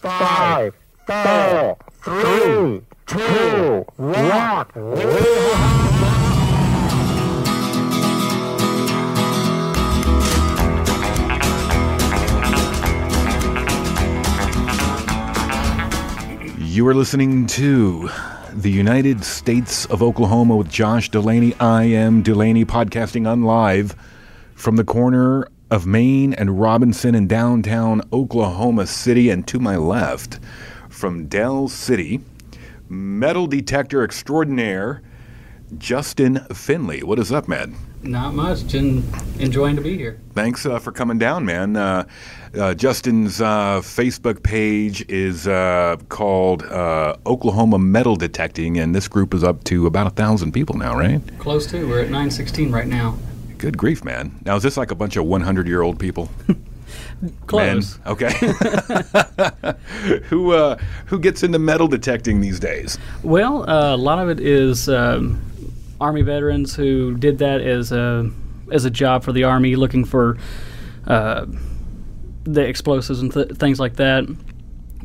Five, four, three, two, one. You are listening to the United States of Oklahoma with Josh Delaney. I am Delaney, podcasting on live from the corner of Main and Robinson in downtown Oklahoma City. And to my left, from Del City, metal detector extraordinaire, Justin Finley. What is up, man? Not much. Just enjoying to be here. Thanks uh, for coming down, man. Uh, uh, Justin's uh, Facebook page is uh, called uh, Oklahoma Metal Detecting, and this group is up to about a thousand people now, right? Close to. We're at 916 right now. Good grief, man! Now is this like a bunch of 100 year old people? Close. Men? Okay. who uh, who gets into metal detecting these days? Well, uh, a lot of it is um, Army veterans who did that as a as a job for the Army, looking for uh, the explosives and th- things like that.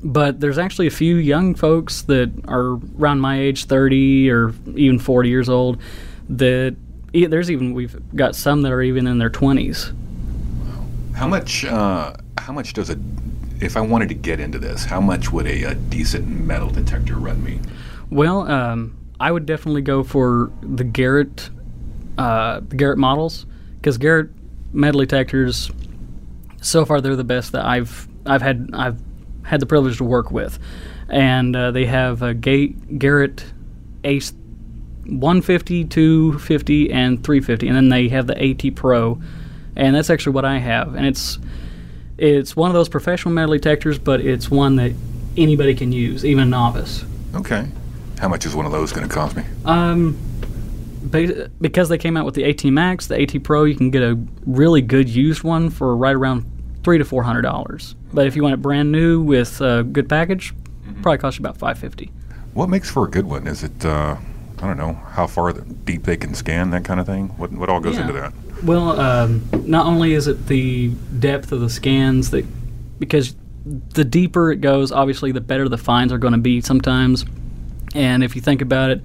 But there's actually a few young folks that are around my age, 30 or even 40 years old, that e- there's even we've got some that are even in their 20s. How much? Uh, how much does it? If I wanted to get into this, how much would a, a decent metal detector run me? Well, um, I would definitely go for the Garrett, uh, the Garrett models, because Garrett metal detectors, so far they're the best that I've I've had I've had the privilege to work with, and uh, they have a Ga- Garrett Ace 150, 250, and 350, and then they have the AT Pro, and that's actually what I have, and it's it's one of those professional metal detectors, but it's one that anybody can use, even a novice. Okay. How much is one of those going to cost me? Um, because they came out with the AT Max, the AT Pro, you can get a really good used one for right around three to four hundred dollars. But if you want it brand new with a good package, probably cost you about five fifty. What makes for a good one? Is it? Uh, I don't know how far th- deep they can scan that kind of thing. What what all goes Yeah. into that? Well, um, not only is it the depth of the scans that, because the deeper it goes, obviously the better the finds are going to be sometimes. And if you think about it,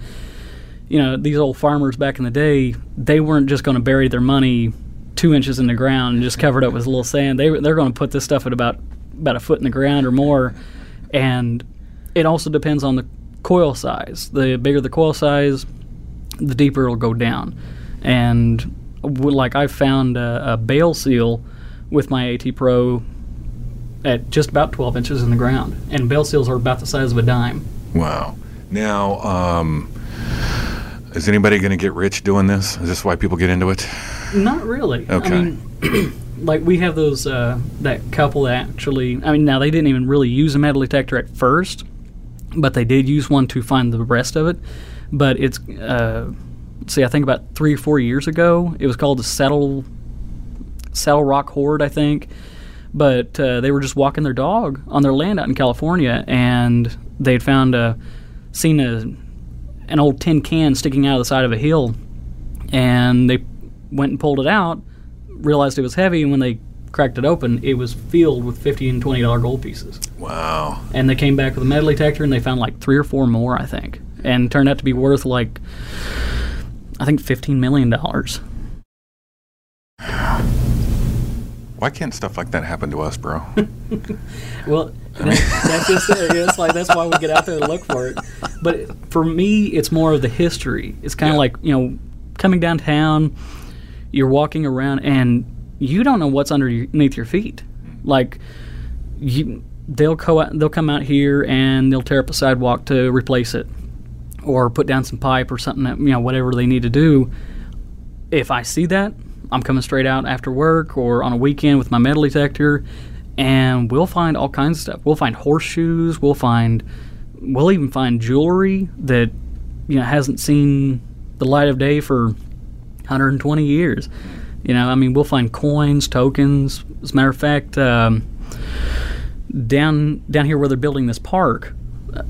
you know these old farmers back in the day, they weren't just going to bury their money two inches in the ground and just cover it up with a little sand. They they're going to put this stuff at about about a foot in the ground or more, and it also depends on the coil size. The bigger the coil size, the deeper it'll go down. And like I found a, a bale seal with my AT Pro at just about 12 inches in the ground, and bale seals are about the size of a dime. Wow. Now, um, is anybody going to get rich doing this? Is this why people get into it? Not really. I Okay. mean, like we have those uh, that couple that actually. I mean, now they didn't even really use a metal detector at first, but they did use one to find the rest of it. But it's uh, see, I think about three or four years ago, it was called the Saddle Saddle Rock Hoard, I think. But uh, they were just walking their dog on their land out in California, and they'd found a seen a an old tin can sticking out of the side of a hill, and they went and pulled it out, realized it was heavy, and when they cracked it open, it was filled with fifty and twenty dollar gold pieces. Wow. And they came back with a metal detector, and they found like three or four more, I think, and turned out to be worth like I think fifteen million dollars. Why can't stuff like that happen to us, bro? Well, that, that's just it. It's like that's why we get out there to look for it. But for me, it's more of the history. It's kind of Yeah. like you know, coming downtown, you're walking around and you don't know what's underneath your feet. Like you, they'll co- they'll come out here and they'll tear up a sidewalk to replace it, or put down some pipe or something. That, you know, whatever they need to do. If I see that, I'm coming straight out after work or on a weekend with my metal detector, and we'll find all kinds of stuff. We'll find horseshoes. We'll find, we'll even find jewelry that you know hasn't seen the light of day for 120 years. You know, I mean, we'll find coins, tokens. As a matter of fact, um, down down here where they're building this park, uh,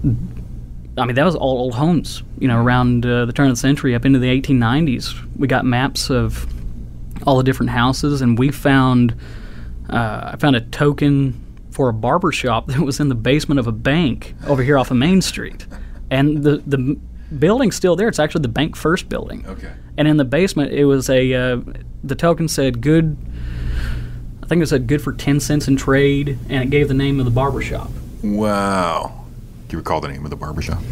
I mean, that was all old homes. You know, around uh, the turn of the century, up into the 1890s, we got maps of all the different houses, and we found uh, I found a token for a barber shop that was in the basement of a bank over here off of Main Street, and the the building's still there. It's actually the BancFirst building. Okay. And in the basement, it was a uh, the token said good. I think it said good for ten cents in trade, and it gave the name of the barber shop. Wow. Do you recall the name of the barbershop?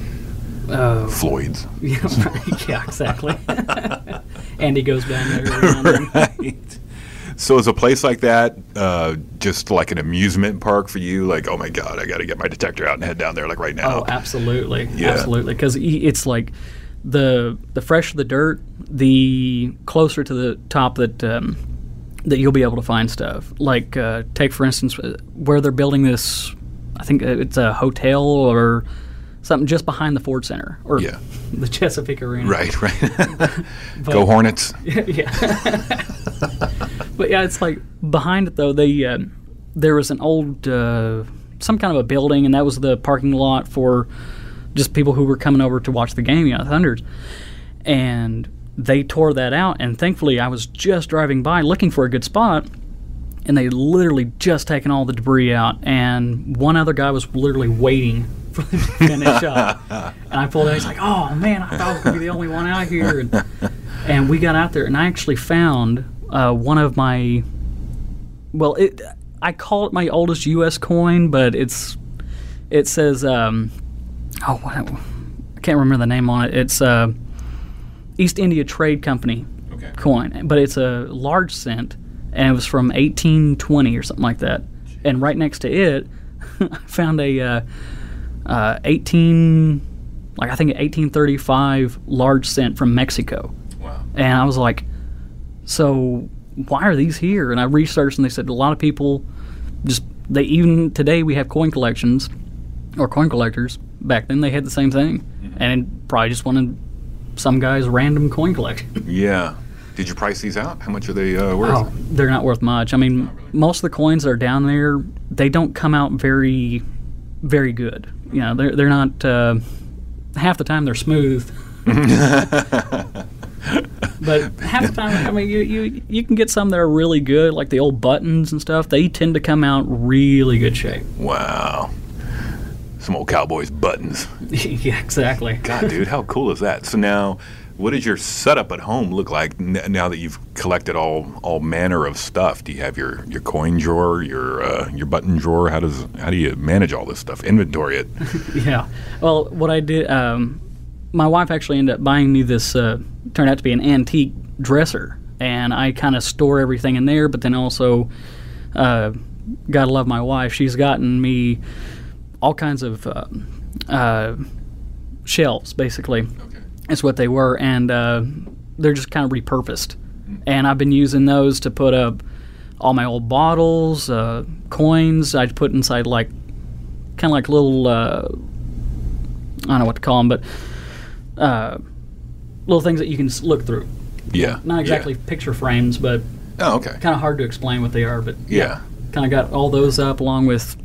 Uh, Floyd's. yeah, yeah, exactly. Andy goes down there. right. So is a place like that uh, just like an amusement park for you? Like, oh my god, I got to get my detector out and head down there like right now. Oh, absolutely, Yeah. absolutely. Because it's like the the fresher the dirt, the closer to the top that um, that you'll be able to find stuff. Like uh, take for instance uh, where they're building this. I think uh, it's a hotel or something just behind the Ford Center or Yeah. the Chesapeake Arena. Right, right. Go Hornets. yeah. but yeah, it's like behind it though. They uh, there was an old uh, some kind of a building, and that was the parking lot for just people who were coming over to watch the game, you know, Thunders. And they tore that out, and thankfully, I was just driving by looking for a good spot. And they literally just taken all the debris out, and one other guy was literally waiting for them to finish up. And I pulled out. He's like, "Oh man, I thought gonna be the only one out here." And, and we got out there, and I actually found uh, one of my, well, it I call it my oldest U.S. coin, but it's it says, um, oh, what, I can't remember the name on it. It's uh, East India Trade Company Okay. coin, but it's a large cent, and it was from 1820 or something like that. And right next to it, I found a uh, uh, 18, like I think 1835 large cent from Mexico. Wow. And I was like, so why are these here? And I researched, and they said a lot of people just they even today we have coin collections or coin collectors. Back then they had the same thing, and probably just wanted some guy's random coin collection. Yeah. Did you price these out? How much are they uh, worth? Oh, they're not worth much. I mean, most of the coins that are down there, they don't come out very, very good. You know, they're they're not. Uh, half the time they're smooth. but half the time, I mean, you, you you can get some that are really good, like the old buttons and stuff. They tend to come out really good shape. Wow. Some old Cowboys buttons. yeah, exactly. God, dude, how cool is that? So now, what does your setup at home look like now that you've collected all all manner of stuff? Do you have your, your coin drawer, your uh, your button drawer? How does how do you manage all this stuff? Inventory it. Yeah. Well, what I did, um, my wife actually ended up buying me this. Uh, turned out to be an antique dresser, and I kind of store everything in there. But then also, uh, gotta love my wife. She's gotten me all kinds of uh, uh, shelves, basically. That's what they were, and uh, they're just kind of repurposed. And I've been using those to put up all my old bottles, uh, coins. I put inside like kind of like little uh, I don't know what to call them, but uh, little things that you can look through. Yeah. Not exactly picture frames, but Oh, okay. kind of hard to explain what they are. But Yeah. kind of got all those up along with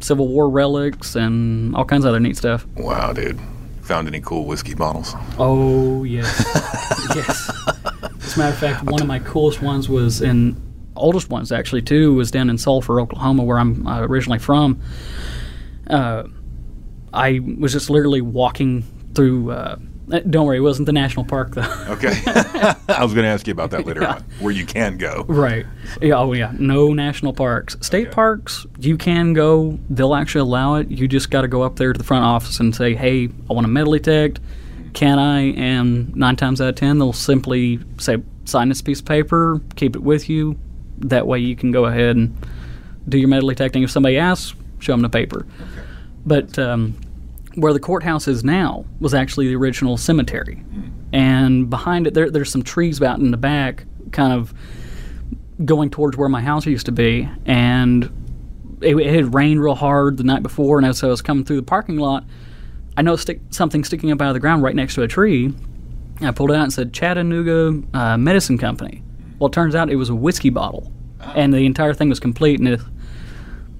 Civil War relics and all kinds of other neat stuff. Wow, dude. Found any cool whiskey bottles? Oh yes, yes. As a matter of fact, one of my coolest ones was in oldest ones actually too was down in Sulphur, Oklahoma, where I'm uh, originally from. Uh, I was just literally walking through. Uh, don't worry, it wasn't the national park though. Okay. I was going to ask you about that later Yeah. on, where you can't go. Right. Yeah. Oh, yeah. No national parks. State Okay. parks, you can go. They'll actually allow it. You just got to go up there to the front office and say, "Hey, I want a metal detect. Can I?" And nine times out of ten, they'll simply say, "Sign this piece of paper. Keep it with you. That way, you can go ahead and do your metal detecting. If somebody asks, show them the paper." But um, where the courthouse is now was actually the original cemetery, and behind it, there, there's some trees out in the back, kind of going towards where my house used to be, and it, it had rained real hard the night before, and as I was coming through the parking lot, I noticed stick, something sticking up out of the ground right next to a tree. I pulled it out and said Chattanooga uh, Medicine Company. Well, it turns out it was a whiskey bottle, and the entire thing was complete, and it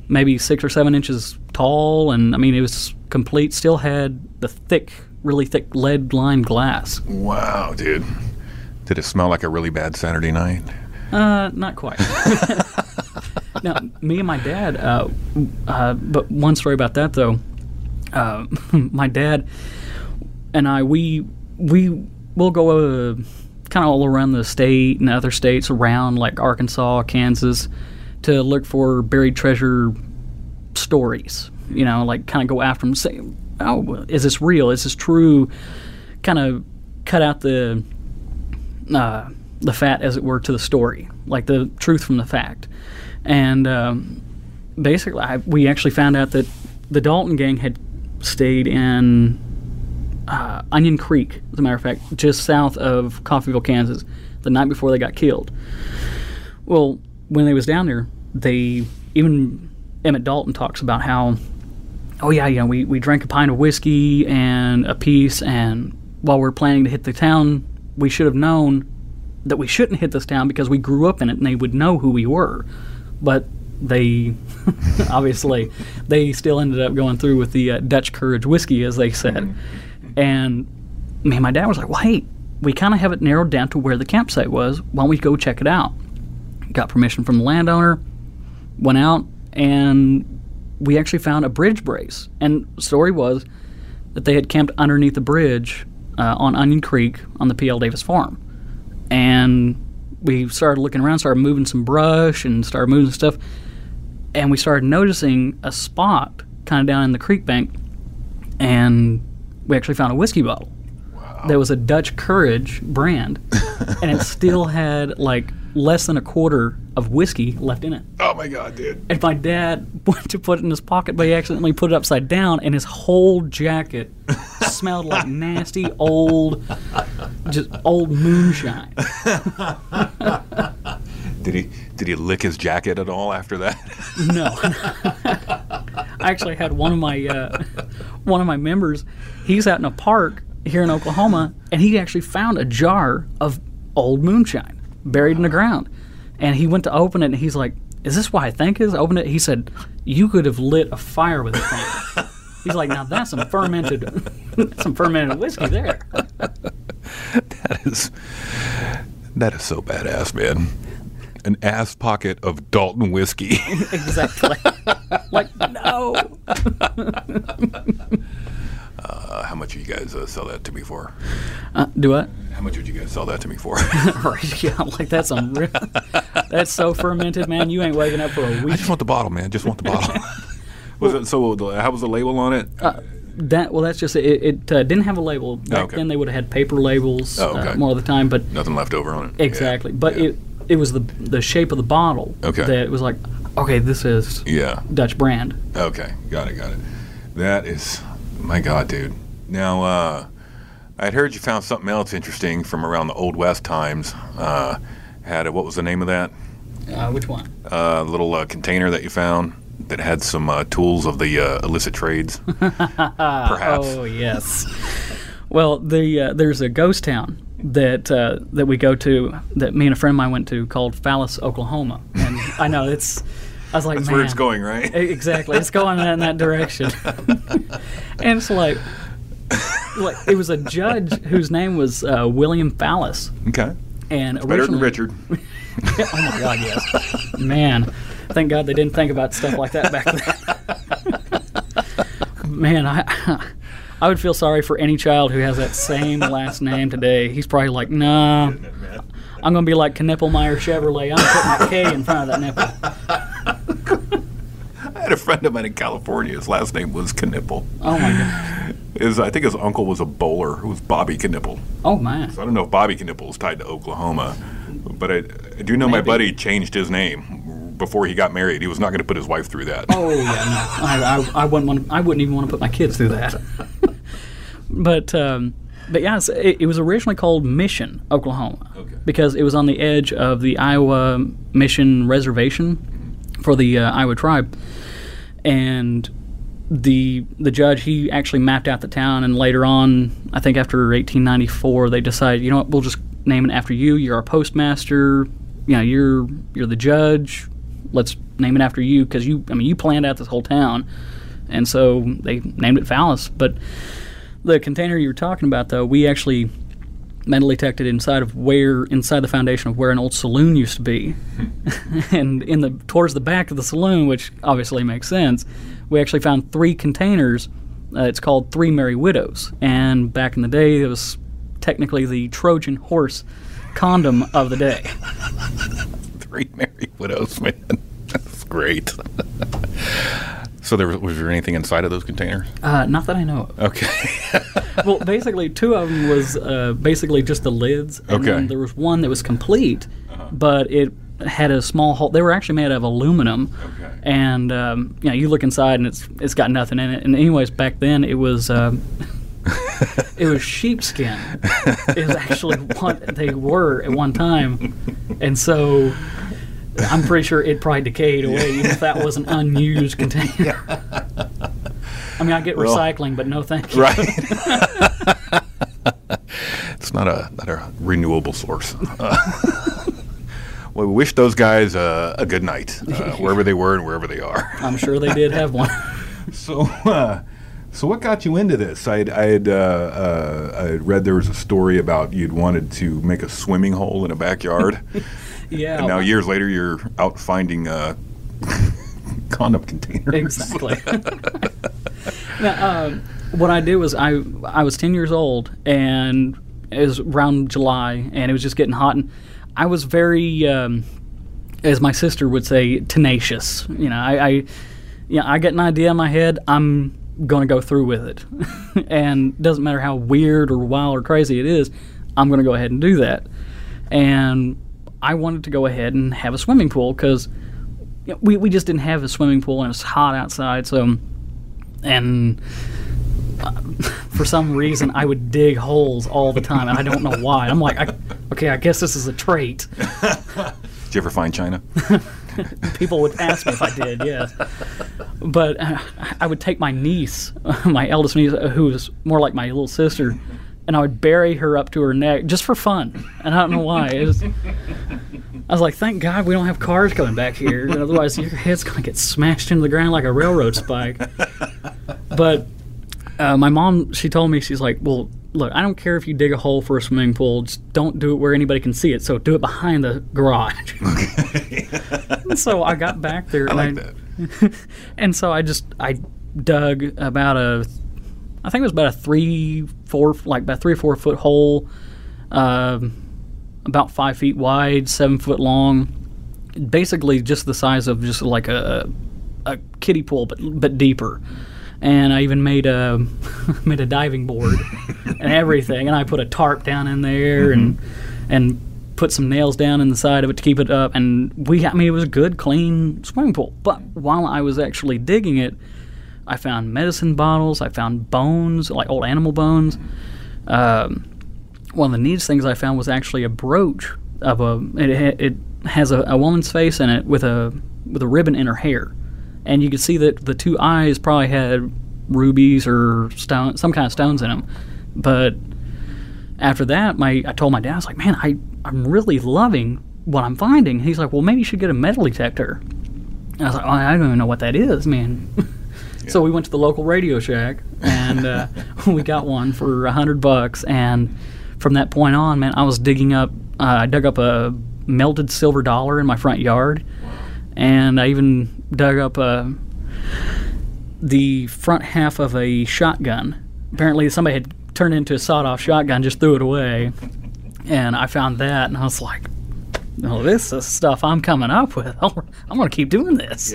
maybe six or seven inches tall, and I mean it was complete. Still had the thick, really thick lead lined glass. Wow, dude. Did it smell like a really bad Saturday night? Uh, not quite. now, me and my dad. Uh, uh, but one story about that though. Uh, my dad and I, we we will go uh, kind of all around the state and other states around like Arkansas, Kansas, to look for buried treasure stories. You know, like kind of go after them, say, "Oh, is this real? Is this true?" Kind of cut out the uh, the fat, as it were, to the story, like the truth from the fact. And um, basically, I, we actually found out that the Dalton gang had stayed in uh, Onion Creek, as a matter of fact, just south of Coffeyville, Kansas, the night before they got killed. Well, when they was down there, they even Emmett Dalton talks about how, oh yeah, you know, we, we drank a pint of whiskey and a piece, and while we are planning to hit the town, we should have known that we shouldn't hit this town because we grew up in it and they would know who we were. But they obviously they still ended up going through with the uh, Dutch Courage whiskey, as they said. And me and my dad was like, "Well, hey, we kind of have it narrowed down to where the campsite was. Why don't we go check it out?" Got permission from the landowner, went out, and we actually found a bridge brace. And the story was that they had camped underneath the bridge uh, on Onion Creek on the P.L. Davis farm. And we started looking around, started moving some brush and started moving stuff. And we started noticing a spot kind of down in the creek bank. And we actually found a whiskey bottle. Wow. That was a Dutch Courage brand. and it still had like less than a quarter of whiskey left in it. Oh my god, dude! And my dad went to put it in his pocket, but he accidentally put it upside down, and his whole jacket smelled like nasty old, just old moonshine. did he did he lick his jacket at all after that? no. I actually had one of my uh, one of my members. He's out in a park here in Oklahoma, and he actually found a jar of old moonshine buried in the ground. And he went to open it, and he's like, "Is this what I think is?" Open it. He said, "You could have lit a fire with it." he's like, "Now that's some fermented, some fermented whiskey there." that is that is so badass, man. An ass pocket of Dalton whiskey. exactly. like no. Uh, how much would you guys uh, sell that to me for? Uh, do what? How much would you guys sell that to me for? right, yeah, like that's unreal. that's so fermented, man. You ain't waking up for a week. I just want the bottle, man. Just want the bottle. was it so? How was the label on it? Uh, that well, that's just it. It uh, didn't have a label back okay. then. They would have had paper labels oh, okay. uh, more of the time, but nothing left over on it. Exactly, yeah. but yeah. it it was the the shape of the bottle. Okay, that it was like, okay, this is yeah Dutch brand. Okay, got it, got it. That is my God, dude. Now, uh, I'd heard you found something else interesting from around the Old West times. Uh, had a, what was the name of that? Uh, which one? A uh, little uh, container that you found that had some uh, tools of the uh, illicit trades. Perhaps. Oh yes. well, the there's a ghost town that that we go to that me and a friend of mine went to called Fallis, Oklahoma, and I know it's. I was like, That's man, where it's going, right? Exactly, it's going in that direction. and it's like, like it was a judge whose name was uh, William Fallis. Okay. And better than Richard. oh my God, yes. Man, thank God they didn't think about stuff like that back then. Man, I. I would feel sorry for any child who has that same last name today. He's probably like, nah, I'm going to be like Knippelmier Chevrolet. I'm going to put my K in front of that nipple. Had a friend of mine in California. His last name was Knipple. Oh my god. His, I think his uncle was a bowler who was Bobby Knipple. Oh man. So I don't know if Bobby Knipple is tied to Oklahoma, but I, I do know Maybe. my buddy changed his name before he got married. He was not going to put his wife through that. Oh yeah, no. I, I, I wouldn't want. I wouldn't even want to put my kids through that. but. Um, but yeah, it, it, was originally called Mission, Oklahoma, okay. because it was on the edge of the Iowa Mission Reservation for the uh, Iowa tribe and the the judge he actually mapped out the town and later on I think after 1894 they decided you know what? We'll just name it after you. You're our postmaster. You know you're you're the judge. Let's name it after you because you I mean you planned out this whole town. And so they named it Fallis but the container you were talking about though we actually metal detected inside of where inside the foundation of where an old saloon used to be, and in the towards the back of the saloon, which obviously makes sense, we actually found three containers. Uh, it's called Three Merry Widows, and back in the day, it was technically the Trojan horse condom of the day. Three Merry Widows, man. Great. so there was, was there anything inside of those containers? Uh, not that I know of. Okay. well, basically, two of them was uh, basically just the lids, and Okay. then there was one that was complete, but it had a small hole. They were actually made out of aluminum, Okay. and um, you know, you look inside and it's it's got nothing in it. And anyways, back then it was. Um, it was sheepskin. It was actually what they were at one time, and so I'm pretty sure it probably decayed away, even if that was an unused container. I mean, I get Well- recycling, but no thank you. right. it's not a not a renewable source. Uh, well, we wish those guys uh, a good night, uh, wherever they were and wherever they are. I'm sure they did have one. So, uh, so what got you into this? I'd, had uh, uh, I had read there was a story about you'd wanted to make a swimming hole in a backyard, yeah. and now years later you're out finding uh, condom containers. exactly. now, um, what I did was I I was ten years old and it was around July and it was just getting hot and I was very, um, as my sister would say, tenacious. You know, I, I yeah I get an idea in my head, I'm going to go through with it, and doesn't matter how weird or wild or crazy it is, I'm going to go ahead and do that. And I wanted to go ahead and have a swimming pool because you know, we, we just didn't have a swimming pool and it's hot outside so and uh, for some reason I would dig holes all the time and I don't know why. I'm like I, okay I guess this is a trait. Did you ever find China? people would ask me if I did yes. But uh, I would take my niece my eldest niece uh, who was more like my little sister and I would bury her up to her neck just for fun and I don't know why was, I was like, thank God we don't have cars coming back here. Otherwise, your head's going to get smashed into the ground like a railroad spike. But uh, my mom, she told me, she's like, well, look, I don't care if you dig a hole for a swimming pool, just don't do it where anybody can see it. So do it behind the garage. And so I got back there. I like and that. and so I just I dug about a, I think it was about a three, four, like about three or four foot hole, um, about five feet wide, seven foot long, basically just the size of just like a a kiddie pool, but but deeper. And I even made a made a diving board and everything, and I put a tarp down in there and and put some nails down in the side of it to keep it up. And we, I mean, it was a good, clean swimming pool. But while I was actually digging it, I found medicine bottles. I found bones, like old animal bones. Um, one of the neatest things I found was actually a brooch of a. It, it has a, a woman's face in it with a with a ribbon in her hair, and you could see that the two eyes probably had rubies or stone, some kind of stones in them. But after that, my I told my dad, I was like, "Man, I I'm really loving what I'm finding." He's like, "Well, maybe you should get a metal detector." I was like, oh, "I don't even know what that is, man." So we went to the local Radio Shack and uh, we got one for a hundred bucks. And from that point on, man, I was digging up. Uh, I dug up a melted silver dollar in my front yard, and I even dug up a the front half of a shotgun. Apparently, somebody had turned into a sawed-off shotgun, just threw it away, and I found that, and I was like, "Oh, this is stuff I'm coming up with. I'm going to keep doing this."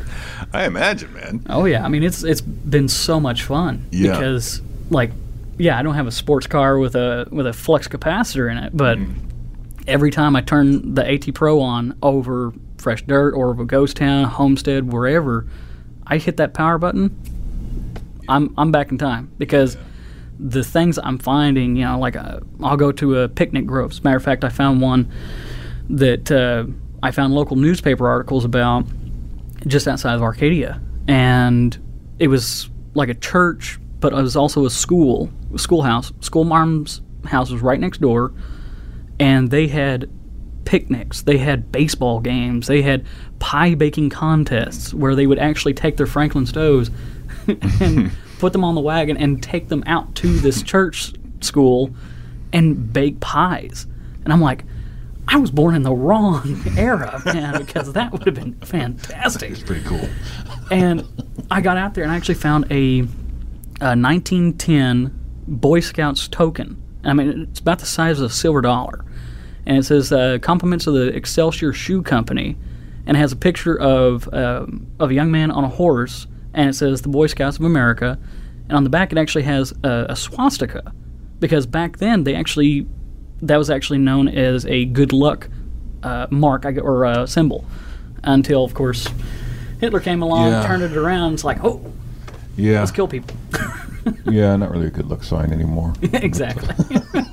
I imagine, man. Oh yeah, I mean it's it's been so much fun Yeah. because like yeah, I don't have a sports car with a with a flux capacitor in it, but every time I turn the AT Pro on over fresh dirt or over Ghost Town, Homestead, wherever, I hit that power button. I'm I'm back in time because the things I'm finding, you know, like uh, I'll go to a picnic grove. As a matter of fact, I found one that uh, I found local newspaper articles about just outside of Arcadia, and it was like a church, but it was also a school, a schoolhouse. School mom's house was right next door, and they had picnics, they had baseball games, they had pie baking contests where they would actually take their Franklin stoves and put them on the wagon and take them out to this church school and bake pies. And I'm like, I was born in the wrong era, man, because that would have been fantastic. It's pretty cool. And I got out there and I actually found a, a 1910 Boy Scouts token. I mean, it's about the size of a silver dollar. And it says uh, compliments of the Excelsior Shoe Company, and it has a picture of um, of a young man on a horse, and it says the Boy Scouts of America, and on the back it actually has a, a swastika, because back then they actually that was actually known as a good luck uh, mark or uh, symbol, until of course Hitler came along, Yeah. turned it around. It's like, oh, Yeah. let's kill people. Yeah, not really a good luck sign anymore. exactly.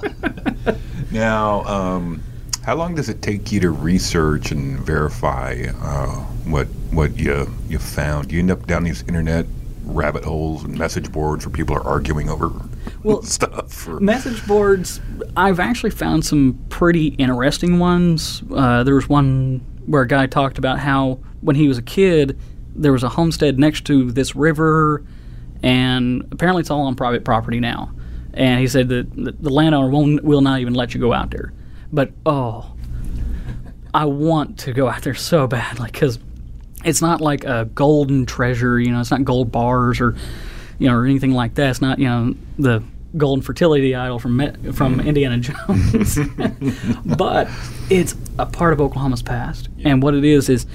Now, um, how long does it take you to research and verify uh, what what you you found? You end up down these internet rabbit holes and message boards where people are arguing over Well, stuff. Or, Message boards, I've actually found some pretty interesting ones. Uh, there was one where a guy talked about how when he was a kid, there was a homestead next to this river, and apparently it's all on private property now. And he said that the, the landowner won't, will not even let you go out there. But oh, I want to go out there so badly because it's not like a golden treasure, you know, it's not gold bars or you know, or anything like that. It's not, you know, the golden fertility idol from from mm-hmm. Indiana Jones. but it's a part of Oklahoma's past. And what it is is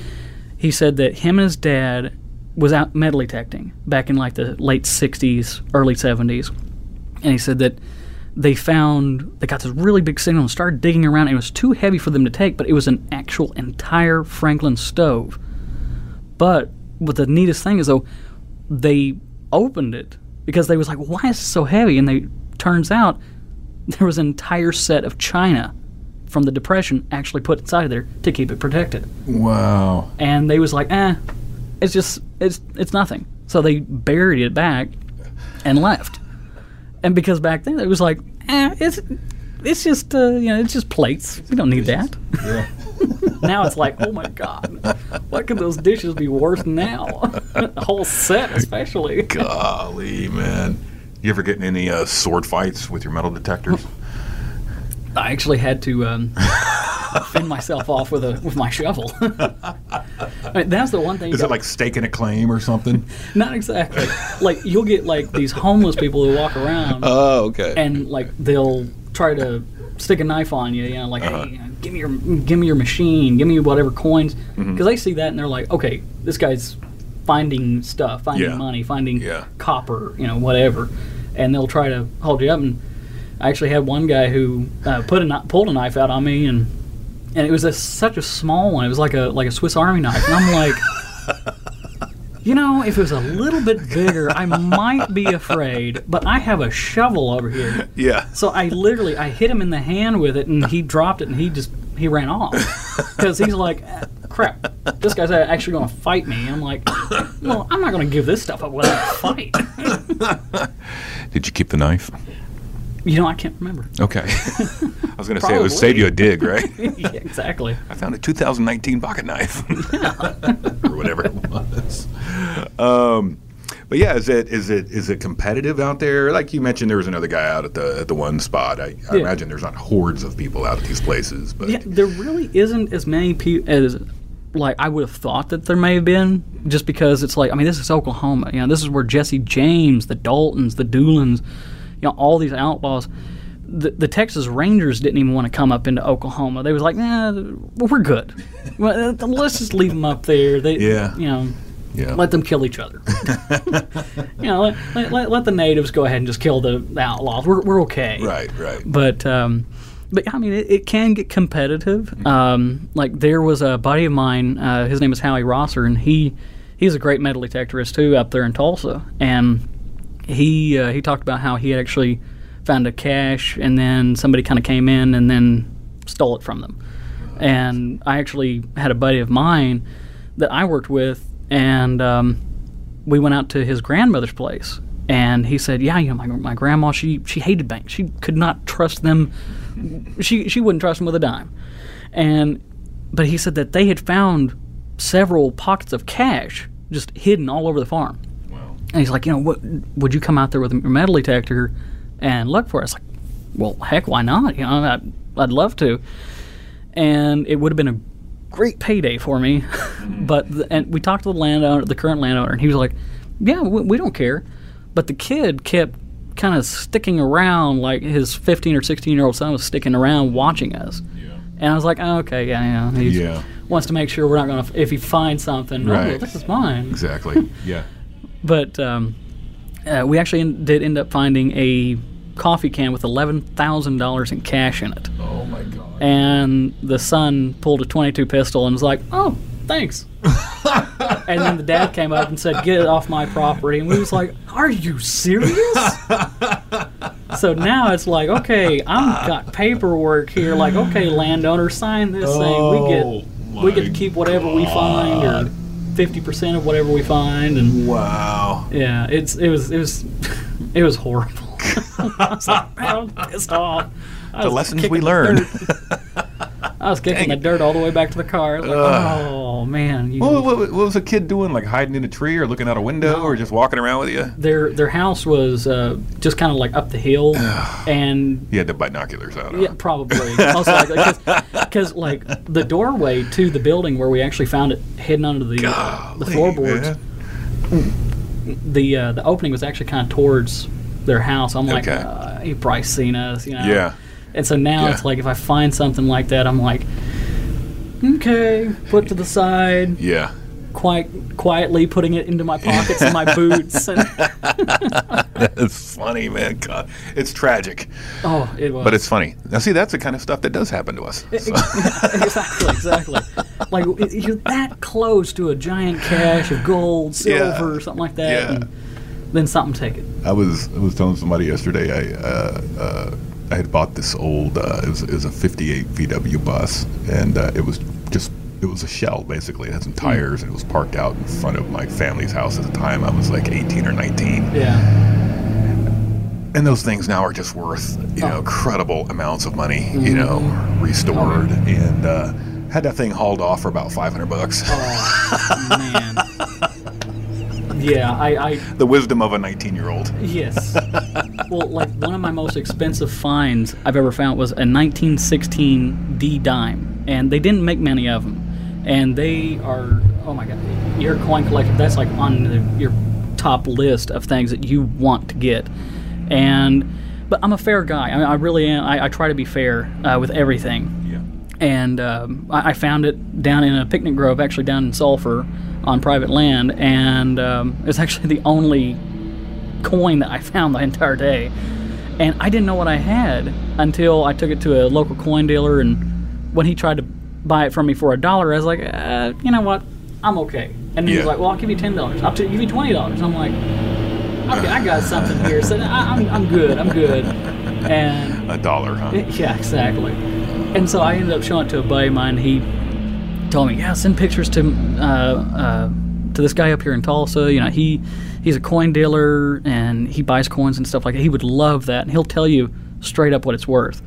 he said that him and his dad was out metal detecting back in like the late 60s, early 70s. And he said that they found they got this really big signal and started digging around. It was too heavy for them to take, but it was an actual entire Franklin stove. But what the neatest thing is though, they opened it because they was like, why is it so heavy? And they turns out there was an entire set of china from the depression actually put inside there to keep it protected. wow. And they was like, eh, it's just it's it's nothing. So they buried it back and left. And because back then it was like, eh, it's it's just uh, you know it's just plates. We don't need that. Yeah. now it's like, oh my god, what could those dishes be worth now? the whole set, especially. Golly, man. You ever get in any uh, sword fights with your metal detectors? I actually had to um, fend myself off with a with my shovel. I mean, that's the one thing. Is it like staking a claim or something? not exactly? Like you'll get like these homeless people who walk around Oh, okay. and like they'll try to stick a knife on you. You know, like Uh-huh. hey, you know, give me your give me your machine, give me whatever coins, because Mm-hmm. they see that and they're like, okay, this guy's finding stuff, finding Yeah. money, finding Yeah. copper, you know, whatever, and they'll try to hold you up. And I actually had one guy who uh, put a pulled a knife out on me, and and it was a, such a small one. It was like a like a Swiss Army knife, and I'm like. You know, if it was a little bit bigger, I might be afraid, but I have a shovel over here. yeah. So I literally I hit him in the hand with it, and he dropped it, and he just he ran off because he's like, "Ah, crap, this guy's actually going to fight me. I'm like, well, I'm not going to give this stuff up without a fight. Did you keep the knife? You know, I can't remember. Okay. I was going to say it would save you a dig, right? yeah, exactly. I found a 2019 pocket knife, or whatever it was. Um, but yeah, is it is it is it competitive out there? Like you mentioned, there was another guy out at the at the one spot. I, I Yeah. imagine there's not hordes of people out at these places, but Yeah, there really isn't as many people as like I would have thought that there may have been, just because it's like I mean this is Oklahoma, you know, this is where Jesse James, the Daltons, the Doolins, you know, all these outlaws. The, the Texas Rangers didn't even want to come up into Oklahoma. They was like, nah, we're good. Well, Let's just leave them up there. They, Yeah. you know, yeah, let them kill each other. you know, let, let, let, let the natives go ahead and just kill the, the outlaws. We're, we're okay right, right. but um, but I mean, it, it can get competitive. Mm-hmm. Um, like there was a buddy of mine, uh, his name is Howie Rosser, and he he's a great metal detectorist too up there in Tulsa, and he uh, he talked about how he had actually found a cache, and then somebody kind of came in and then stole it from them. And I actually had a buddy of mine that I worked with, and um, we went out to his grandmother's place, and he said, "Yeah, you know, my, my grandma, she she hated banks. She could not trust them. She she wouldn't trust them with a dime." And but he said that they had found several pockets of cash just hidden all over the farm. And he's like, you know, what, would you come out there with a metal detector and look for us? Like, well, heck, why not? You know, I'd, I'd love to. And it would have been a great payday for me. but the, and we talked to the landowner, the current landowner, and he was like, "Yeah, we, we don't care." But the kid kept kind of sticking around, like his 15 or 16 year old son was sticking around watching us. Yeah. And I was like, oh, okay, yeah, yeah. He Yeah. wants to make sure we're not going to, if he finds something, oh, Right. this is mine. Exactly. yeah. But um, uh, we actually en- did end up finding a coffee can with $11,000 in cash in it. Oh my god. And the son pulled a 22 pistol and was like, oh, thanks. and then the dad came up and said, get it off my property. And we was like, are you serious? so now it's like, okay, I'm got paperwork here. Like, okay, landowner, sign this thing. We Oh, get we get to keep whatever we find or 50% of whatever we find and Wow. yeah, it's it was it was it was horrible. I was like, man, I'm pissed off. The lessons we learned. I was kicking the dirt all the way back to the car. Like, oh man, you, What, what, what was a kid doing? Like hiding in a tree or looking out a window or just walking around with you? their their house was uh, just kind of like up the hill, and He had the binoculars out. huh? yeah, probably most because like the doorway to the building where we actually found it hidden under the uh, the floorboards. man. The uh, the opening was actually kind of towards their house. I'm like, Okay. uh, you probably seen us, you know. Yeah. And so now Yeah. it's like if I find something like that, I'm like, okay, put to the side, Yeah. quite quietly putting it into my pockets and my boots. And, It's funny, man. God, it's tragic, oh, it was. but it's funny. Now, see, that's the kind of stuff that does happen to us. So- exactly, exactly. Like you're that close to a giant cache of gold, Yeah. silver, something like that, Yeah. and then something take it. I was I was telling somebody yesterday I uh, uh, I had bought this old uh, it, was, it was a '58 VW bus and uh, it was just it was a shell basically. It had some tires and it was parked out in front of my family's house at the time. I was like 18 or 19 Yeah. and those things now are just worth you know Oh. incredible amounts of money you know restored. And uh, had that thing hauled off for about 500 bucks. Oh man. Yeah, I, I the wisdom of a 19 year old Yes. well, like one of my most expensive finds I've ever found was a 1916 D dime, and they didn't make many of them, and they are oh my god, your coin collector. That's like on the, your top list of things that you want to get, and but I'm a fair guy. I, mean, I really am. I, I try to be fair uh, with everything yeah and um, I, I found it down in a picnic grove, actually down in Sulphur, on private land, and um, it's actually the only coin that I found the entire day. And I didn't know what I had until I took it to a local coin dealer, and when he tried to buy it from me for a dollar, I was like, uh, you know what, I'm okay. And he was like, well, I'll give you ten dollars. I'll t- give you twenty dollars. I'm like, okay, I got something here. So I, I'm, I'm good. I'm good. And a dollar huh yeah, exactly. And so I ended up showing it to a buddy of mine. He told me, "Yeah, send pictures to uh, uh, to this guy up here in Tulsa. You know, he he's a coin dealer and he buys coins and stuff like that. He would love that, and he'll tell you straight up what it's worth."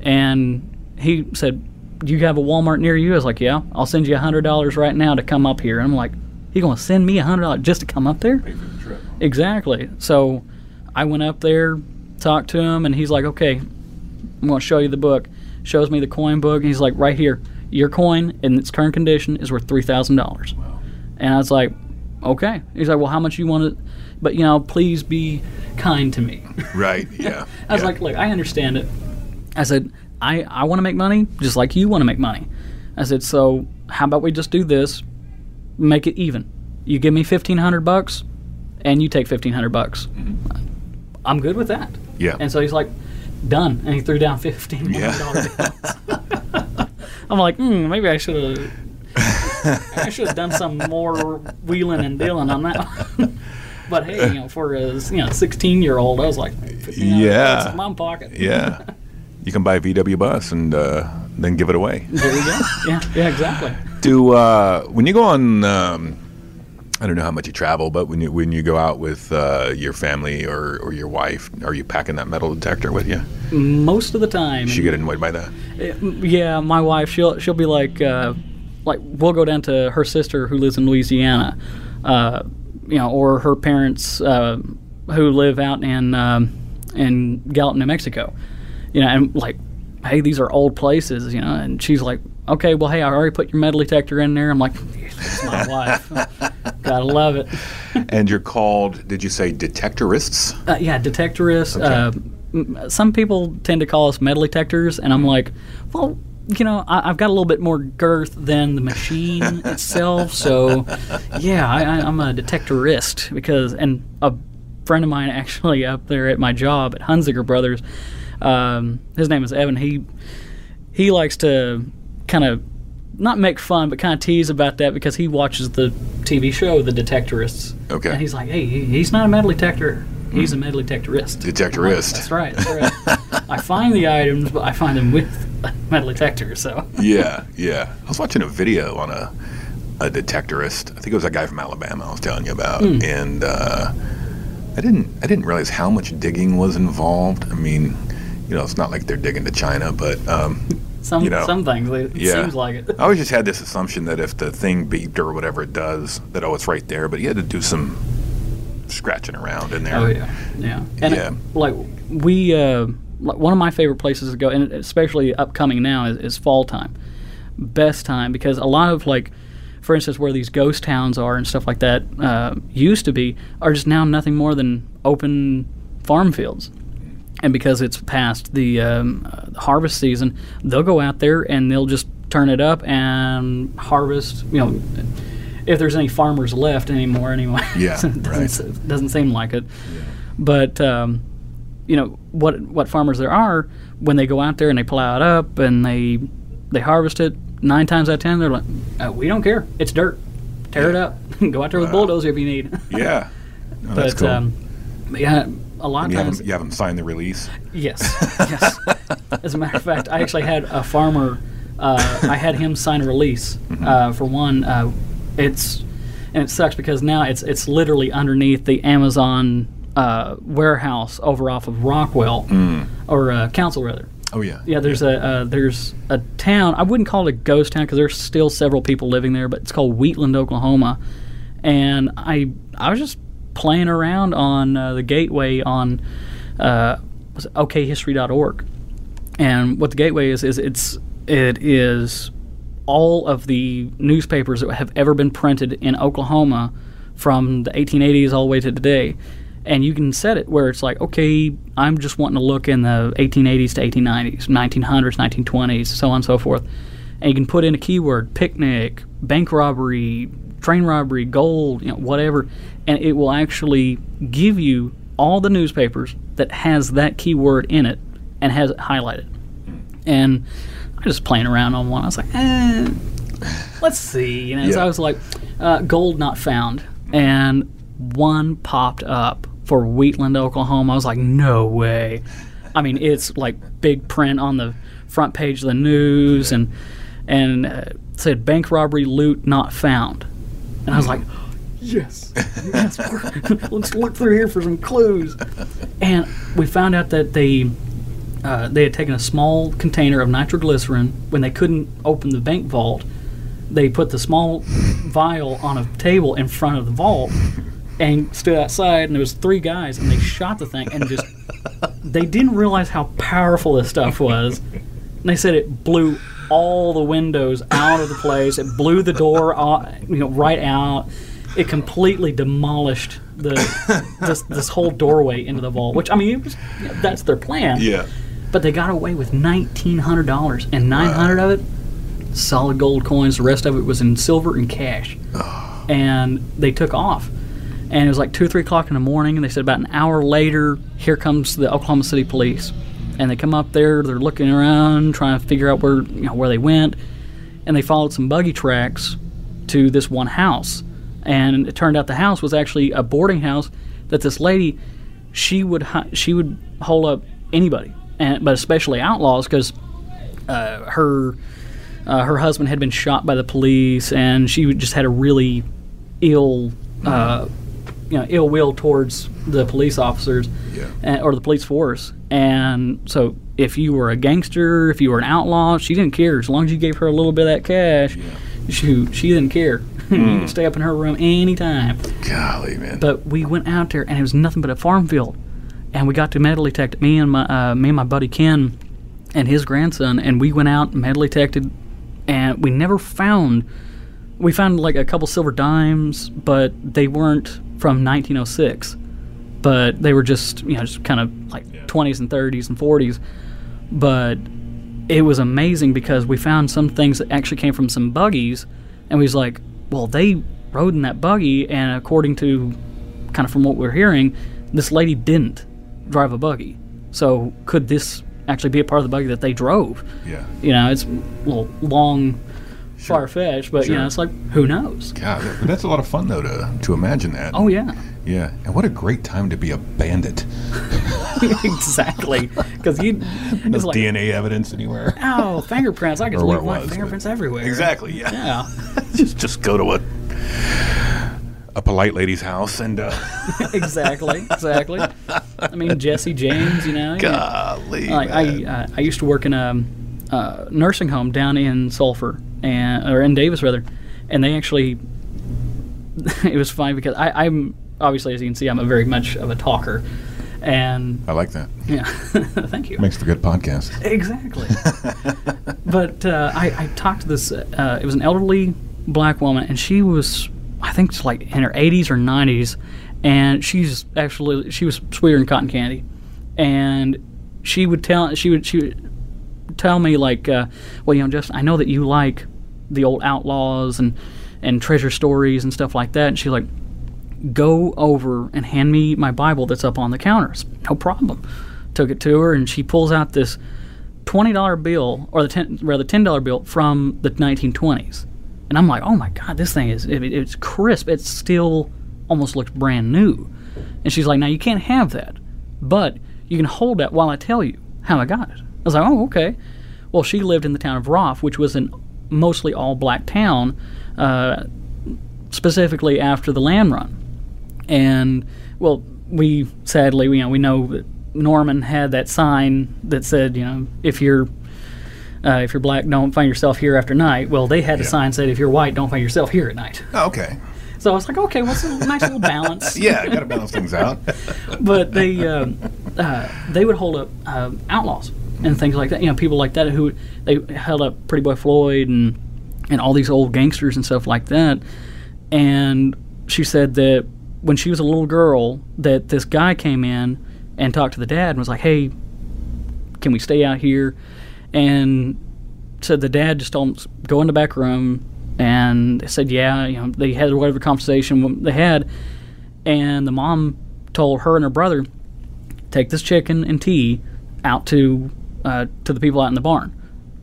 And he said, "Do you have a Walmart near you?" I was like, "Yeah, I'll send you a hundred dollars right now to come up here." And I'm like, "He gonna send me a hundred dollars just to come up there?" Exactly. So I went up there, talked to him, and he's like, okay, I'm going to show you the book. Shows me the coin book, and he's like, right here, your coin in its current condition is worth $3,000. And I was like, okay. He's like, well, how much you want it? But, you know, please be kind to me. right yeah I was yeah. like, look, I understand it. I said, I, I want to make money just like you want to make money. I said, so how about we just do this, make it even. You give me fifteen hundred bucks, and you take fifteen hundred bucks. Mm-hmm. I'm good with that. yeah And so he's like, done, and he threw down fifteen hundred dollar bills. I'm like, hmm, maybe I should have. I should have done some more wheeling and dealing on that. but hey, you know, for a you know 16 year old, I was like, you know, Yeah. it's in my pocket. Yeah. You can buy a VW bus and uh, then give it away. There you go. Yeah, yeah, exactly. Do uh, when you go on, um, I don't know how much you travel, but when you when you go out with uh, your family or, or your wife, are you packing that metal detector with you? Most of the time, She get annoyed by that. yeah, my wife, she'll she'll be like, uh, like we'll go down to her sister who lives in Louisiana, uh, you know, or her parents uh, who live out in um, in Gallatin, New Mexico. you know, and like, hey, these are old places, you know. And she's like, okay, well, hey, I already put your metal detector in there. I'm like, it's my wife. Gotta love it. And you're called, did you say detectorists? Uh, yeah, detectorists. Uh, some people tend to call us metal detectors, and I'm like, well, you know, I, I've got a little bit more girth than the machine itself, so yeah, I, I, I'm a detectorist because, and a friend of mine actually up there at my job at Hunzicker Brothers, um, his name is Evan. He he likes to kind of not make fun, but kind of tease about that because he watches the TV show The Detectorists. Okay. And he's like, hey, he's not a metal detector. He's a metal detectorist. Detectorist. That's right. That's right. I find the items, but I find them with a metal detector. So yeah, yeah. I was watching a video on a a detectorist. I think it was a guy from Alabama I was telling you about, Hmm. and uh, I didn't I didn't realize how much digging was involved. I mean, you know, it's not like they're digging to China, but um, some You know, some things it yeah. seems like it. I always just had this assumption that if the thing beeped or whatever it does, that oh, it's right there. But you had to do some scratching around in there. Oh yeah, yeah. And Yeah. It, like we, uh, like one of my favorite places to go, and especially upcoming now, is, is fall time. Best time because a lot of like, for instance, where these ghost towns are and stuff like that uh, used to be are just now nothing more than open farm fields. And because it's past the um, uh, harvest season, they'll go out there and they'll just turn it up and harvest. You know, if there's any farmers left anymore, anyway. Yeah, doesn't, right. doesn't seem like it. But um, you know what what farmers there are when they go out there and they plow it up and they they harvest it. Nine times out of ten, they're like, oh, "We don't care. It's dirt. Tear it up. go out there with bulldozer if you need." Yeah, that's but cool. um, yeah, a lot of you have times them, you have them sign the release. Yes, yes. As a matter of fact, I actually had a farmer. Uh, I had him sign a release. Uh, for one, uh, it's and it sucks because now it's it's literally underneath the Amazon uh, warehouse over off of Rockwell or uh, Council rather. Oh yeah, Yeah, there's a uh, there's a town. I wouldn't call it a ghost town because there's still several people living there, but it's called Wheatland, Oklahoma. And I I was just playing around on uh, the gateway on uh, okhistory.org. And what the gateway is is it's it is all of the newspapers that have ever been printed in Oklahoma from the 1880s all the way to today. And you can set it where it's like, okay, I'm just wanting to look in the 1880s to 1890s, 1900s, 1920s, so on and so forth. And you can put in a keyword picnic, bank robbery, train robbery, gold, you know, whatever, and it will actually give you all the newspapers that has that keyword in it and has it highlighted. And I was just playing around on one. I was like, eh, let's see. You know, so I was like, uh, gold not found. And one popped up for Wheatland, Oklahoma. I was like, no way. I mean, it's like big print on the front page of the news and and uh, said bank robbery loot not found. And I was like, yes, yes. Let's look through here for some clues. And we found out that they uh, they had taken a small container of nitroglycerin when they couldn't open the bank vault. They put the small vial on a table in front of the vault and stood outside. And there was three guys, and they shot the thing and just they didn't realize how powerful this stuff was. And they said it blew all the windows out of the place. It blew the door, out, you know, right out. It completely demolished the this, this whole doorway into the vault. Which I mean, it was, you know, that's their plan. yeah. But they got away with nineteen hundred dollars, and nine hundred of it solid gold coins. The rest of it was in silver and cash. Oh. And they took off. And it was like two, or three o'clock in the morning, and they said about an hour later, here comes the Oklahoma City police. And they come up there, they're looking around, trying to figure out where you know where they went, and they followed some buggy tracks to this one house. And it turned out the house was actually a boarding house that this lady, she would she would hold up anybody, and but especially outlaws because uh, her uh, her husband had been shot by the police, and she just had a really ill, uh, you know, ill will towards the police officers Yeah. and, or the police force. And so, if you were a gangster, if you were an outlaw, she didn't care as long as you gave her a little bit of that cash. She she didn't care. you could stay up in her room anytime. Golly, man. But we went out there, and it was nothing but a farm field. And we got to metal detect. Me and my uh, me and my buddy Ken, and his grandson, and we went out metal detected, and we never found. We found like a couple silver dimes, but they weren't from 1906. But they were just you know just kind of like 20s and 30s and 40s. But it was amazing because we found some things that actually came from some buggies, and we was like, well, they rode in that buggy, and according to kind of from what we're hearing, this lady didn't drive a buggy. So could this actually be a part of the buggy that they drove? Yeah. You know, it's a little long, far fetched, but you know, it's like who knows? God, that's a lot of fun though to to imagine that. Oh yeah, yeah. And what a great time to be a bandit. exactly. Because you, No like DNA evidence anywhere. oh fingerprints. I could leave my was, fingerprints everywhere. Exactly. Yeah. Yeah, just just go to a a polite lady's house and uh, exactly, exactly. I mean Jesse James, you know. yeah. golly. Like I, uh, I used to work in a uh, nursing home down in Sulphur and or in Davis rather, and they actually. it was fine because I, I'm obviously as you can see I'm a very much of a talker, and I like that. yeah, thank you. Makes for good podcast. Exactly. but uh, I, I talked to this. Uh, it was an elderly black woman, and she was, I think, it's like in her 80s or 90s, and she's actually she was sweeter than cotton candy, and she would tell she would she would tell me like, uh, well, you know, just I know that you like the old outlaws and and treasure stories and stuff like that, and she's like. Go over and hand me my Bible that's up on the counters. No problem. Took it to her, and she pulls out this twenty dollar bill or the ten rather ten dollar bill from the 1920s, and I'm like, oh my god, this thing is it, it's crisp. It still almost looks brand new. And she's like, now you can't have that, but you can hold that while I tell you how I got it. I was like, oh okay. Well, she lived in the town of Roth, which was an mostly all black town, uh, specifically after the land run and well, we sadly, you know, we know that Norman had that sign that said, you know, if you're uh, if you're black, don't find yourself here after night. Well, they had a Yeah. sign that said, if you're white, don't find yourself here at night. Oh, okay. So I was like, okay, what's a nice little balance? Yeah, I got to balance things out. but they um, uh, they would hold up um outlaws and things like that. You know, people like that who they held up Pretty Boy Floyd and and all these old gangsters and stuff like that. And she said that when she was a little girl, that this guy came in and talked to the dad and was like, "Hey, can we stay out here?" And said the dad just told him go in the back room and said yeah you know they had whatever conversation they had and the mom told her and her brother take this chicken and tea out to uh, to the people out in the barn.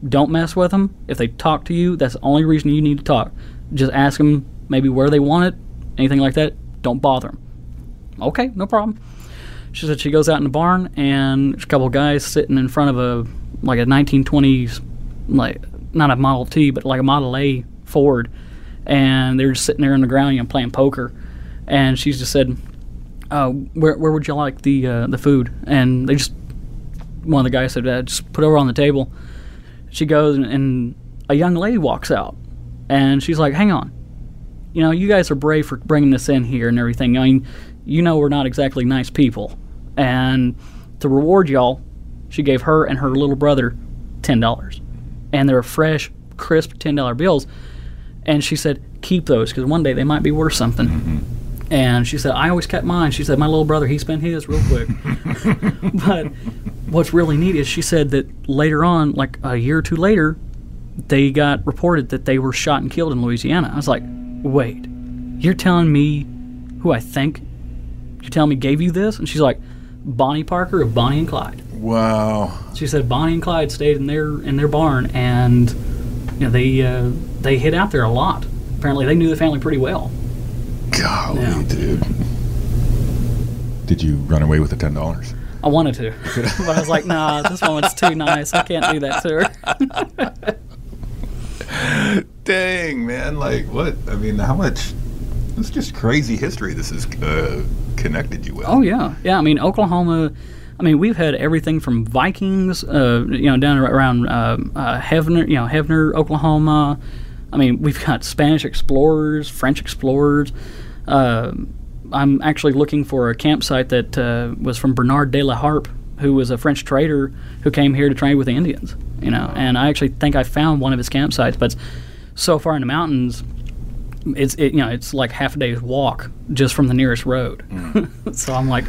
Don't mess with them. If they talk to you that's the only reason you need to talk. Just ask them maybe where they want it anything like that. Don't bother them okay no problem. She said she goes out in the barn and there's a couple guys sitting in front of a like a 1920s like not a Model T but like a Model A Ford. And they're just sitting there on the ground you know playing poker. And she's just said uh, where, where would you like the uh, the food? And they just one of the guys said just put over on the table she goes and, and a young lady walks out and she's like hang on you know, you guys are brave for bringing this in here and everything. I mean, you know, we're not exactly nice people. And to reward y'all, she gave her and her little brother $10. And they're fresh, crisp $10 bills. And she said, keep those because one day they might be worth something. Mm-hmm. And she said, I always kept mine. She said, my little brother, he spent his real quick. but what's really neat is she said that later on, like a year or two later, they got reported that they were shot and killed in Louisiana. I was like, wait, you're telling me who I think you're telling me gave you this? And she's like, Bonnie Parker of Bonnie and Clyde. Wow. She said Bonnie and Clyde stayed in their in their barn, and you know they uh, they hid out there a lot. Apparently, they knew the family pretty well. Golly, Yeah. dude. Did you run away with the ten dollars? I wanted to, but I was like, Nah, this woman's too nice. I can't do that to her. Dang, man! Like what? I mean, how much? It's just crazy history. This is uh, connected you with. Oh yeah, yeah. I mean, Oklahoma. I mean, we've had everything from Vikings, uh, you know, down around uh, uh, Hefner, you know, Heavener, Oklahoma. I mean, we've got Spanish explorers, French explorers. Uh, I'm actually looking for a campsite that uh, was from Bernard de la Harpe, who was a French trader who came here to trade with the Indians. You know, and I actually think I found one of his campsites, but it's so far in the mountains. It's it, you know it's like half a day's walk just from the nearest road. so I'm like,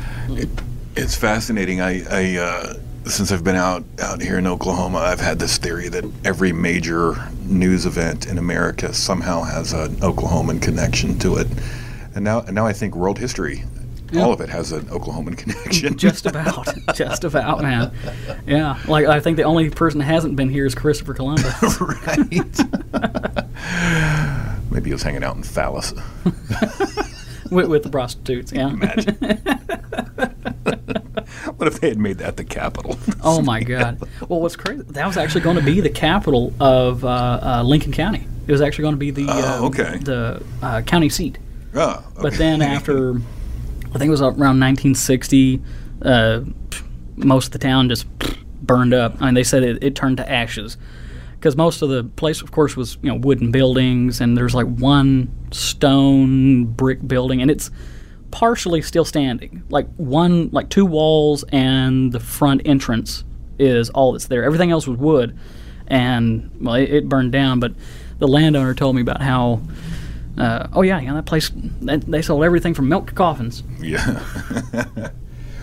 It's fascinating. I, I uh, since I've been out out here in Oklahoma, I've had this theory that every major news event in America somehow has an Oklahoman connection to it, and now and now I think world history, all of it has an Oklahoman connection. just about, just about, man. Yeah, like I think the only person that hasn't been here is Christopher Columbus. right. Maybe he was hanging out in Fallis. with, with the prostitutes. Yeah. Imagine. what if they had made that the capital? Oh my God. Well, what's crazy? That was actually going to be the capital of uh, uh, Lincoln County. It was actually going to be the uh, Oh, okay. the uh, county seat. Oh, But then after, I think it was around 1960, uh, most of the town just burned up. I mean, they said it, it turned to ashes because most of the place, of course, was you know wooden buildings, and there's like one stone brick building, and it's partially still standing. Like one, like two walls, and the front entrance is all that's there. Everything else was wood, and well, it, it burned down. But the landowner told me about how. Uh, oh yeah, yeah, that place. They, they sold everything from milk to coffins. Yeah.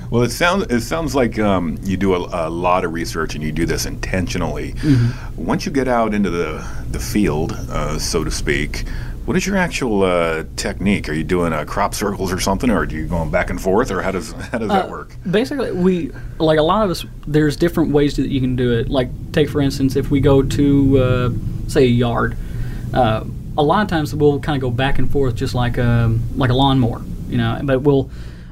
well, it sounds it sounds like um, you do a, a lot of research and you do this intentionally. Mm-hmm. Once you get out into the the field, uh, so to speak, what is your actual uh, technique? Are you doing uh, crop circles or something, or are you going back and forth, or how does how does Uh, that work? Basically, we like a lot of us. There's different ways that you can do it. Like, take for instance, if we go to uh, say a yard, uh, a lot of times we'll kind of go back and forth, just like a like a lawnmower, you know. But we'll,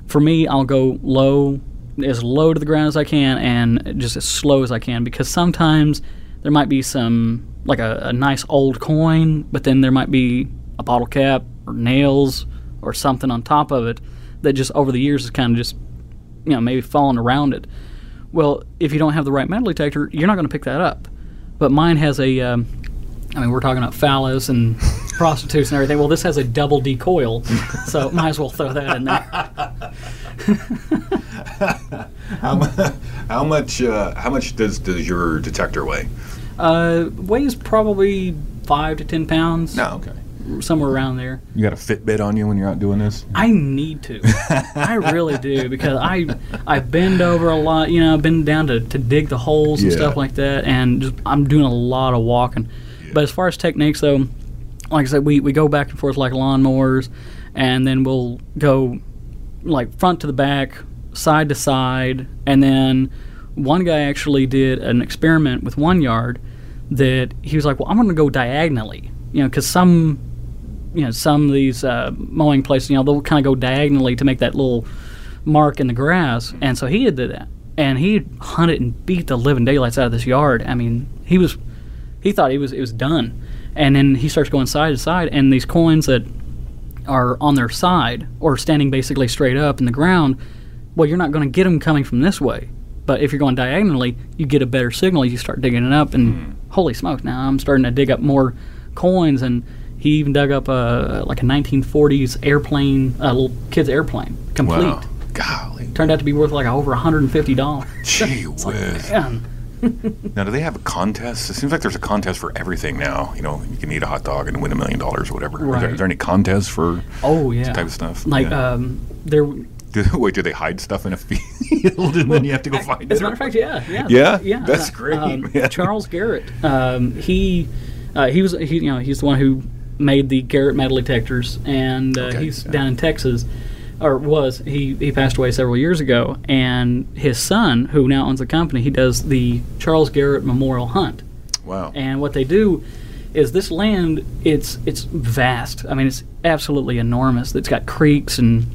for me, I'll go low, as low to the ground as I can, and just as slow as I can, because sometimes there might be some like a, a nice old coin, but then there might be a bottle cap or nails or something on top of it that just over the years has kind of just you know maybe fallen around it. Well, if you don't have the right metal detector, you're not going to pick that up. But mine has a, um, I mean, we're talking about Fallis and prostitutes and everything. Well, this has a double D coil, so might as well throw that in there. How, how much uh, how much does does your detector weigh? Uh, weighs probably five to ten pounds, No, okay. somewhere around there. You got a Fitbit on you when you're out doing this? I need to. I really do because I I bend over a lot. You know, I've been down to, to dig the holes and Yeah. stuff like that, and just, I'm doing a lot of walking. But as far as techniques, though, like I said, we, we go back and forth like lawnmowers, and then we'll go like front to the back, side to side, and then one guy actually did an experiment with one yard that he was like, well, I'm going to go diagonally, you know, because some you know some of these uh, mowing places, you know, they'll kind of go diagonally to make that little mark in the grass, and so he did that, and he hunted and beat the living daylights out of this yard. I mean, he was he thought he was it was done, and then he starts going side to side, and these coins that are on their side or standing basically straight up in the ground, well, you're not going to get them coming from this way. But if you're going diagonally, you get a better signal. As you start digging it up, and hmm. holy smoke! Now I'm starting to dig up more coins, and he even dug up a like a 1940s airplane, a little kid's airplane, complete. Wow. Golly. Turned out to be worth like over 150 dollars. Gee whiz. Man, Now, do they have a contest? It seems like there's a contest for everything now. You know, you can eat a hot dog and win a million dollars or whatever. Is, there, Right. is there any contests for oh yeah, type of stuff? like Yeah. um, there. do, wait, do they hide stuff in a field and then you have to go find it? As a matter of fact, yeah, yeah, Yeah? yeah. That's uh, great, um. Charles Garrett, um, he uh, he was he you know he's the one who made the Garrett metal detectors, and uh, Okay, he's yeah. down in Texas, or was he he passed away several years ago, and his son, who now owns the company, he does the Charles Garrett Memorial Hunt. wow. And what they do is this land it's it's vast. I mean, it's absolutely enormous. It's got creeks and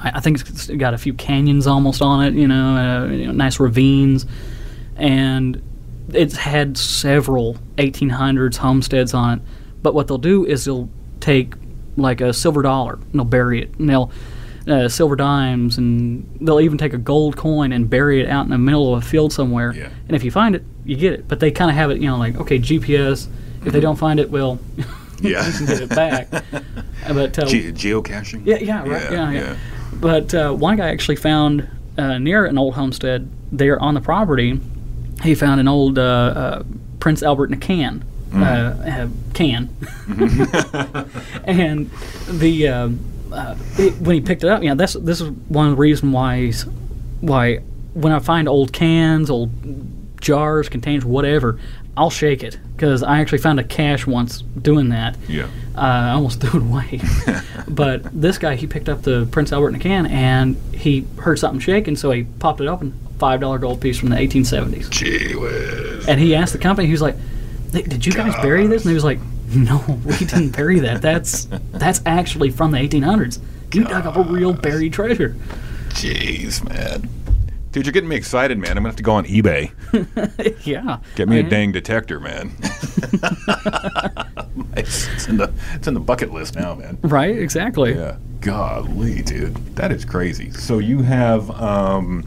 I, I think it's got a few canyons almost on it. You know, uh, you know, nice ravines, and it's had several 1800s homesteads on it. But what they'll do is they'll take like a silver dollar and they'll bury it, and they'll uh, silver dimes, and they'll even take a gold coin and bury it out in the middle of a field somewhere. Yeah. And if you find it, you get it. But they kind of have it, you know, like okay, GPS. If they don't find it, well, Yeah. you can get it back. But uh, Ge- geocaching? yeah, yeah, right, yeah, yeah. But uh, one guy actually found uh, near an old homestead there on the property, he found an old uh, uh, Prince Albert in a can. Uh, uh, can, and the um, uh, it, when he picked it up, yeah, that's this is one of the reasons why when I find old cans, old jars, containers, whatever, I'll shake it because I actually found a cache once doing that. Yeah. Uh, I almost threw it away. but this guy, he picked up the Prince Albert in a can and he heard something shaking, so he popped it open. Five dollar gold piece from the 1870s. Gee whiz. And he asked the company, he was like, "Did you guys bury this?" And he was like, "No, we didn't bury that. That's that's actually from the 1800s. You dug up a real buried treasure." Jeez, man. Dude, you're getting me excited, man. I'm gonna have to go on eBay. yeah. Get me I a mean, dang detector, man. it's, it's in the it's in the bucket list now, man. Right. Exactly. Yeah. Golly, dude, that is crazy. So you have um,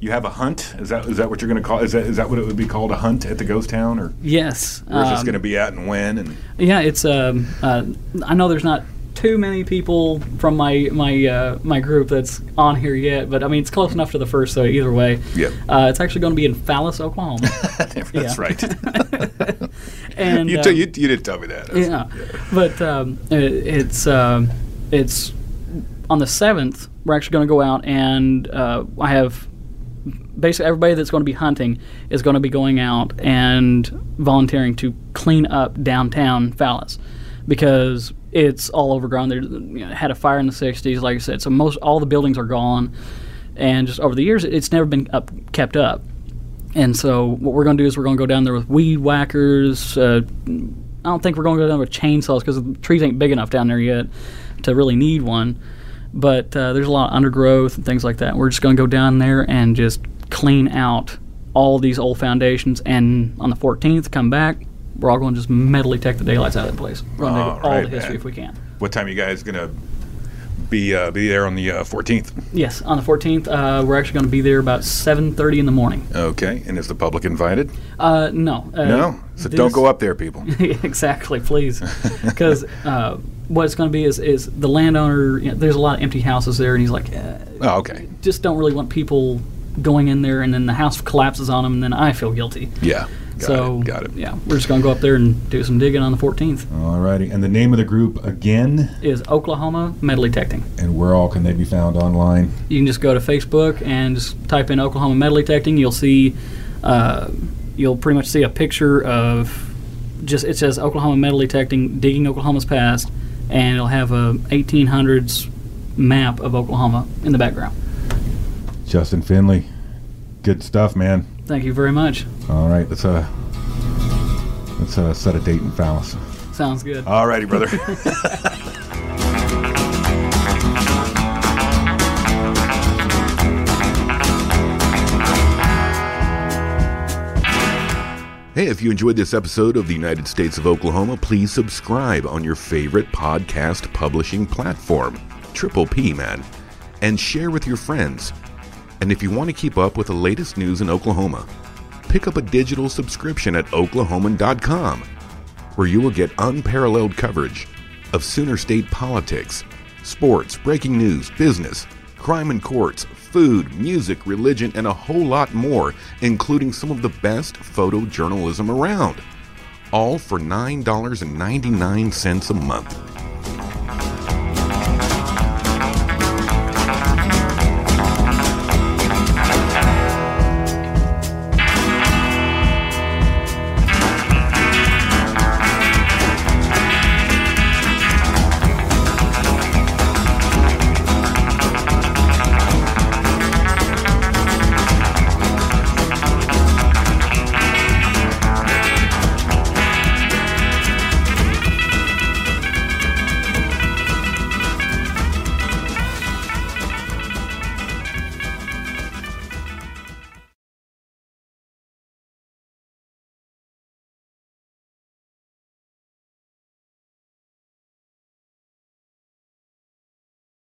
you have a hunt. Is that is that what you're gonna call? Is that is that what it would be called? A hunt at the ghost town, or Yes. where's this um, gonna be at and when? And Yeah, it's um. Uh, I know there's not too many people from my my uh, my group that's on here yet, but I mean it's close enough to the first. So either way, Yep. Uh, it's actually going to be in Fallis, Oklahoma, that's right. and you, t- you you didn't tell me that. That's- yeah, but um, it, it's um, it's on the seventh. We're actually going to go out and uh, I have basically everybody that's going to be hunting is going to be going out and volunteering to clean up downtown Fallis because it's all overgrown. There you know, had a fire in the '60s, like I said, so most all the buildings are gone, and just over the years, it's never been up kept up. And so what we're going to do is we're going to go down there with weed whackers. Uh, I don't think we're going to go down with chainsaws because the trees ain't big enough down there yet to really need one. But uh, there's a lot of undergrowth and things like that. We're just going to go down there and just clean out all these old foundations. And on the 14th, come back. We're all going to just mentally take the daylights out of the place. We're going to All all right, the history man. if we can. What time you guys gonna be uh, be there on the uh, 14th? Yes, on the 14th, uh, we're actually going to be there about 7:30 in the morning. Okay, and is the public invited? Uh, no, uh, no, so this- don't go up there, people. exactly, please, because uh, what it's going to be is is the landowner. You know, there's a lot of empty houses there, and he's like, uh, Oh, okay. just don't really want people going in there, and then the house collapses on them, and then I feel guilty. Yeah. Got so it. Got it. yeah, we're just going to go up there and do some digging on the 14th. All righty. and the name of the group again, Is Oklahoma metal detecting? and where all can they be found online? You can just go to Facebook and just type in Oklahoma metal detecting. You'll see, uh, you'll pretty much see a picture of just it says Oklahoma metal detecting, digging Oklahoma's past, and it'll have a 1800s map of Oklahoma in the background. Justin Finley, good stuff, man. Thank you very much. All right, let's uh, let's uh, set a date in Fallis. Sounds good. All righty, brother. Hey, if you enjoyed this episode of the United States of Oklahoma, please subscribe on your favorite podcast publishing platform, Triple P, man, and share with your friends. And if you want to keep up with the latest news in Oklahoma, pick up a digital subscription at oklahoman.com, where you will get unparalleled coverage of Sooner State politics, sports, breaking news, business, crime and courts, food, music, religion, and a whole lot more, including some of the best photojournalism around. All for $9.99 a month.